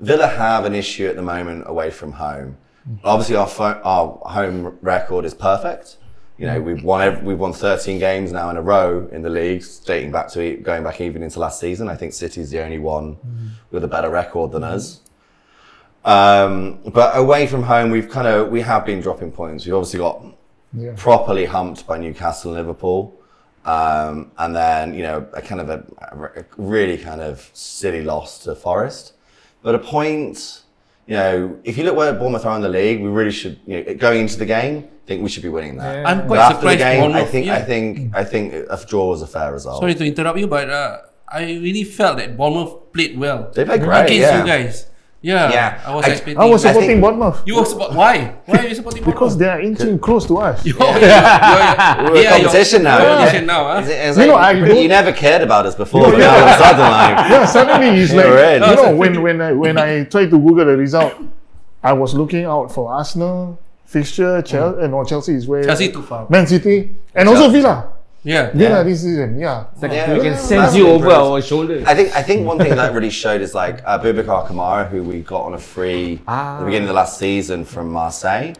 Villa have an issue at the moment away from home. Obviously, our fo- our home record is perfect. You know, we've won ev- we've won 13 games now in a row in the league, dating back to e- going back even into last season. I think City's the only one with a better record than us. Um, but away from home, we've kind of we have been dropping points. We've obviously got Yeah. properly humped by Newcastle and Liverpool. Um, and then, you know, a kind of a, a really kind of silly loss to Forest. But a point, you know, if you look where Bournemouth are in the league, we really should, you know, going into the game, I think we should be winning that. Yeah. I'm But quite after the surprised. game, I think, I think, I think a draw was a fair result. Sorry to interrupt you, but uh, I really felt that Bournemouth played well. They played great, against yeah. you guys. Yeah, Yeah. I was I- expecting. I was supporting think- Bournemouth You were support. Why? Why are you supporting because they are inching close to us. You're, you're, you're, We're yeah, competition now. you're yeah. competition now, huh? It's- it's You know, I you never cared about us before, but now all of a sudden, like, yeah, suddenly it's like You're you know when when I when I tried to Google the result, I was looking out for Arsenal fixture, Chelsea, and mm. no Chelsea is where Chelsea too far. Man City, and also Villa. Yeah. Yeah, this season, yeah. Like Yeah. we can Yeah. sense you Massive over improvement. our shoulder. I think I think one thing that really showed is like uh, Boubacar Kamara, who we got on a free at the beginning of the last season from Marseille.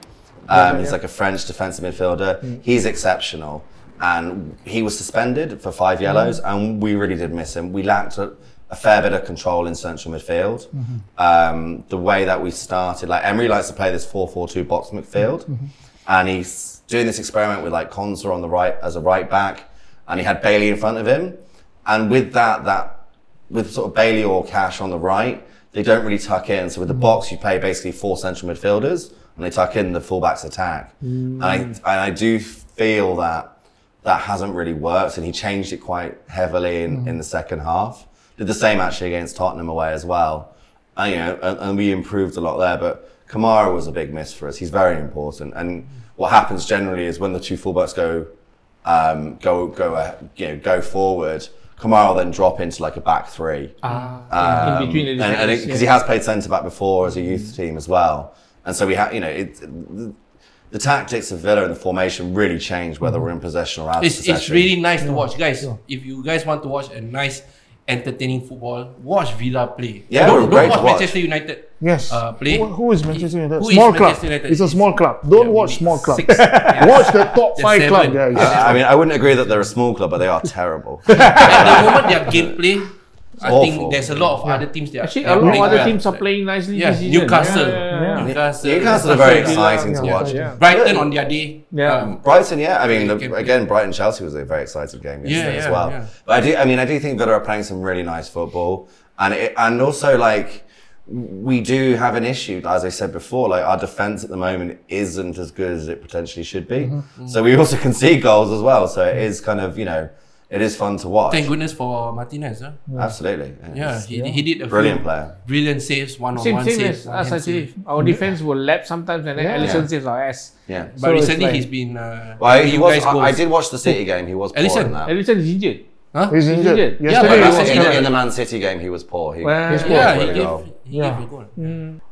Um, he's like a French defensive midfielder. He's exceptional, and he was suspended for five yellows, and we really did miss him. We lacked a, a fair bit of control in central midfield. Um, the way that we started, like Emery likes to play this 4-4-2 box midfield, and he's doing this experiment with like Konsa on the right as a right back, and he had Bailey in front of him, and with that, that with sort of Bailey or Cash on the right, they don't really tuck in. So with the box, you play basically four central midfielders, and they tuck in the fullbacks attack. And, I, mm. and I do feel that that hasn't really worked, and he changed it quite heavily in, mm. in the second half. Did the same actually against Tottenham away as well. And, you know, and, and we improved a lot there, but Kamara was a big miss for us. He's very important. And what happens generally is when the two fullbacks go um, go go uh, you know go forward. Kamara will then drop into like a back three. Ah, in between the Um, and because yeah. he has played centre back before as a youth team as well, and so we have you know it, the, the tactics of Villa and the formation really change whether we're in possession or out of possession. it's really nice to watch, guys. If you guys want to watch a nice, entertaining football, watch Villa play. Yeah, don't, don't watch watch. Manchester United. Yes. Uh, play. Who, who is Manchester United? Who is small club. Manchester United? It's a small club. Don't Yeah, watch small club. Yeah. Watch the top The five club, seven. guys. I mean, I wouldn't agree that they're a small club, but they are terrible. At the moment, their gameplay, I awful. think there's a lot of other teams that Actually, are a lot of other well. teams are playing nicely Yeah, this. Newcastle. Yeah, yeah, yeah. Newcastle. Newcastle are very Villa, exciting to watch. yeah. Brighton on their day. Yeah. Um, Brighton, yeah. I mean, the, again, Brighton Chelsea was a very exciting game yesterday Yeah, as well. yeah. But I do, I mean, I do think Villa are playing some really nice football, and it, and also like we do have an issue, as I said before. Like our defense at the moment isn't as good as it potentially should be. Mm-hmm. So we also concede goals as well. So it is kind of you know, it is fun to watch. Thank goodness for Martinez. Huh? Absolutely. Yeah, It's he, he did a brilliant few player. brilliant saves, one on Same, one same saves. as one us hand actually. save. Our defense will lap sometimes and then Yeah. Alisson Yeah. saves our ass. Yeah. But So recently like- he's been. Uh, Well, he was. I, I did watch the City game. He was poor Alisson. in that. Alisson is injured. Huh? He's He's injured. injured. Yeah, Yesterday but he that's was in, injured. in the Man City game, he was poor. He, Well, he yeah, scored Yeah, a he really gave, goal. he Yeah. gave a goal.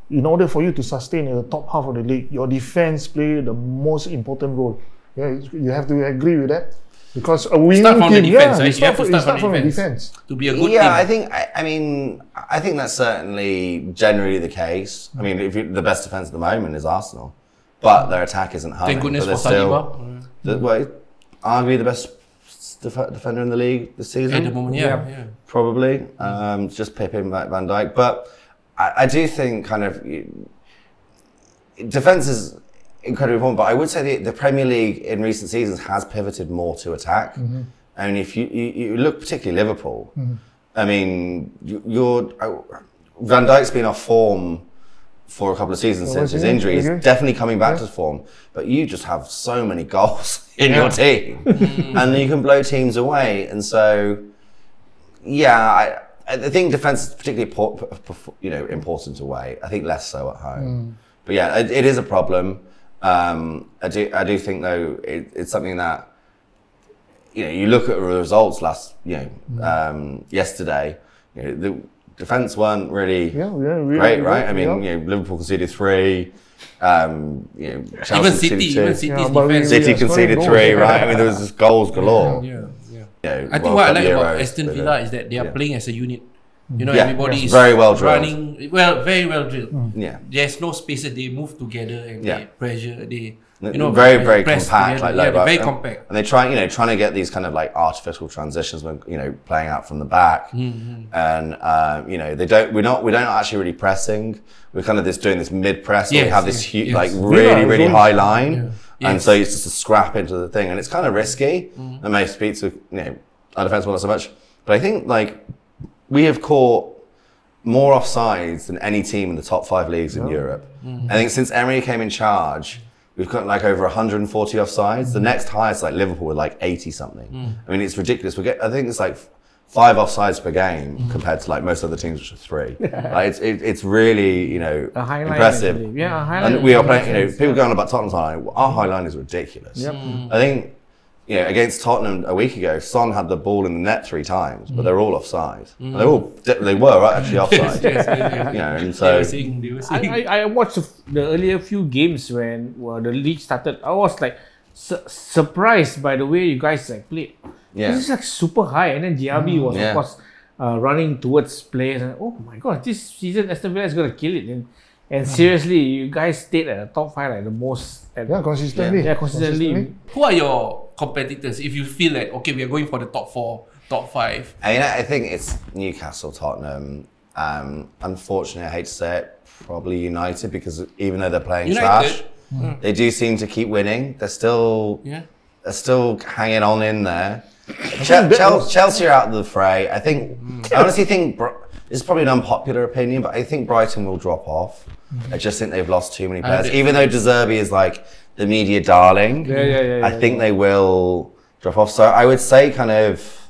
in order for you to sustain in the top half of the league, your defense play the most important role. Yeah, you have to agree with that because a winning Start from the team, defense, yeah, right? you You have to from, start start from from the the defense. To be a good yeah, team. I think. I, I mean, I think that's certainly generally the case. I mean, if you, the best defense at the moment is Arsenal, but their attack isn't high. Thank goodness but for they're Saliba. still, the, well, arguably the best def- defender in the league this season. At the moment, yeah. yeah. probably. Um, just Pippin back Van Dijk. But I, I do think kind of you- defense is incredibly important. But I would say the, the Premier League in recent seasons has pivoted more to attack. I mean, if you, you, you look particularly Liverpool, I mean, you, you're uh, Van Dijk's been off form. For a couple of seasons since his injury, he's definitely coming back to form. But you just have so many goals in your team, and you can blow teams away. And so, yeah, I, I think defense is particularly por- p- p- you know important away. I think less so at home. But yeah, it, it is a problem. Um, I do I do think though it, it's something that you know you look at the results last you know um, yesterday. You know, the defense weren't really Yeah, yeah, really great, good, right? I mean, yeah. you know, Liverpool conceded three. Um, you know, Chelsea Even City, conceded two. even City's Yeah, defense. City Yeah, scoring conceded goals. three, right? I mean, there was just goals galore. Yeah, yeah. You know, I think World what I Cup like about Euros, Aston uh, Villa is that they are yeah. playing as a unit. You know, Yeah, everybody yes. is Very well drilled. running. Well, very well drilled. Yeah. There's no spaces. They move together and Yeah. they pressure. They You you know very very compact, together. like yeah, very bar- compact. and they try, you know, trying to get these kind of like artificial transitions when you know playing out from the back, Mm-hmm. and um, you know they don't. We're not. We don't actually really pressing. We're kind of this doing this mid press. we have this yes, huge, yes. like really really always- high line, Yeah. and so it's just a scrap into the thing, and it's kind of risky. Mm. And may speak to you know our defense not so much, but I think like we have caught more offsides than any team in the top five leagues in Europe. Mm-hmm. I think since Emery came in charge, we've got like over 140 offsides. The next highest, like Liverpool, were like 80 something. Mm. I mean, it's ridiculous. We get, I think it's like five offsides per game Mm. compared to like most other teams, which are three. like, it's, it, it's really, you know, impressive. Yeah. And we are playing, you know, people going on about Tottenham's highline. Our high line is ridiculous. Yep. I think, you know, against Tottenham a week ago, Son had the ball in the net three times, but mm. they're all offside. And mm. They're all, they were actually offside. Yes, yes, yes. you know, and so were saying, they were saying. I, I, I watched the the earlier few games when well, the league started. I was like su- surprised by the way you guys like played. yeah. This is like super high, and then Diaby mm. was Yeah. of course uh, running towards players, and oh my god, this season Aston Villa is gonna kill it. And, and seriously, you guys stayed at the top five like the most. At, Yeah, consistently. yeah, consistently. Who are your competitors? If you feel like okay, we are going for the top four, top five. I mean, I think it's Newcastle, Tottenham. Um, unfortunately, I hate to say it, probably United because even though they're playing United? trash, they do seem to keep winning. They're still Yeah. they're still hanging on in there. Chel- Chel- Chelsea are out of the fray. I think I honestly think Br- this is probably an unpopular opinion, but I think Brighton will drop off. I just think they've lost too many players. did- Even though De Zerbi is like the media darling, Yeah, yeah, yeah. I yeah, think they will drop off. So I would say kind of,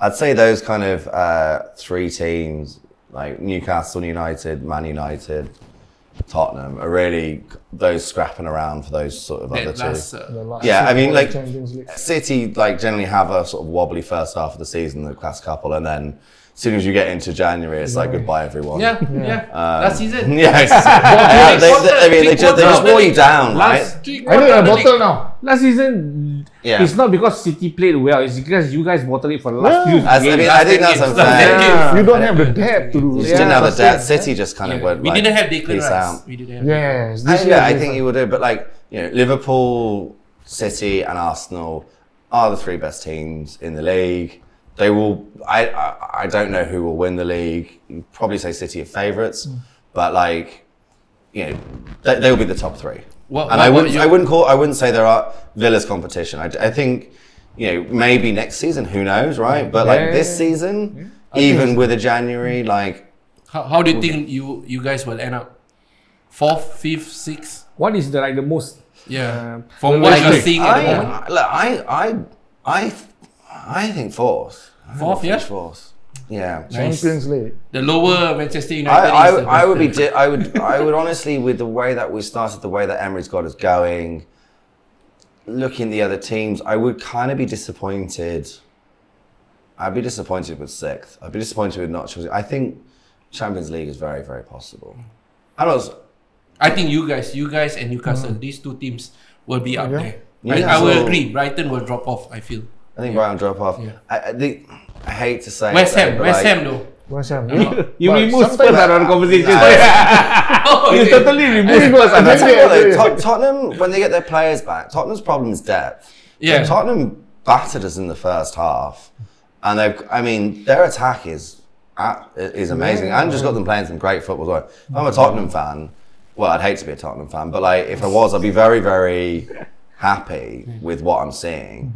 I'd say those kind of uh, three teams like Newcastle United, Man United, Tottenham are really those scrapping around for those sort of other two. uh, Yeah, I mean, like- City like generally have a sort of wobbly first half of the season, the class couple, and then as soon as you get into January, it's like goodbye everyone. yeah, yeah. last um, season. Yeah, it's- yeah, they, they- I mean, they just, they just wore you down, Last- right? Three I need a the bottle league. now. Last season, Yeah. it's not because City played well. It's because you guys bottled it for the last Yeah. few As- I games. mean, I think that's Last unfair. ten. Yeah. You don't have the depth to do. Just Yeah. didn't have the depth. City just kind of went. We like, didn't have Declan peace Rice. We didn't have. Yes, I, this year yeah, I think you would do, but like you know, Liverpool, City, and Arsenal are the three best teams in the league. They will. I I, I don't know who will win the league. You'd probably say City are favourites, Mm. but like you know, they, they will be the top three. What- and what I wouldn't. you? I wouldn't call. I wouldn't say there are Villa's competition. I, I think. You know, maybe next season, who knows, right? But like Yeah. this season, even with a January, like How, how do you think you you guys will end up? Fourth, fifth, sixth? What is the like the most? Yeah. Um, From what like, you're seeing at the moment. I, look, I, I, I, I think fourth. I Fourth, we'll yeah? Fourth. Yeah. Nice. Champions League. The lower Manchester United. I, I, I would be, di- I would, I would honestly, with the way that we started, the way that Emery's got us going, looking at the other teams, I would kind of be disappointed. I'd be disappointed with sixth. I'd be disappointed with not choosing. I think Champions League is very, very possible. I don't. I think you guys, you guys and Newcastle, mm-hmm. these two teams will be up Yeah. there. I, I Newcastle- will agree. Brighton will drop off. I feel. I think Brighton drop off. Yeah. I, I think. I hate to say. West it, Ham, but West like- Ham though. West Ham. You But remove sometimes Spurs I- out of the conversation. Oh, you totally remove Hey, Spurs. but out I of think- you what, though, Yeah. Tot- Tottenham, when they get their players back, Tottenham's problem is depth. Yeah. Tottenham battered us in the first half, and they've. I mean, their attack is at- is amazing. and just got them playing some great football. as well. If I'm a Tottenham fan. Well, I'd hate to be a Tottenham fan, but like if I was, I'd be very, very happy with what I'm seeing.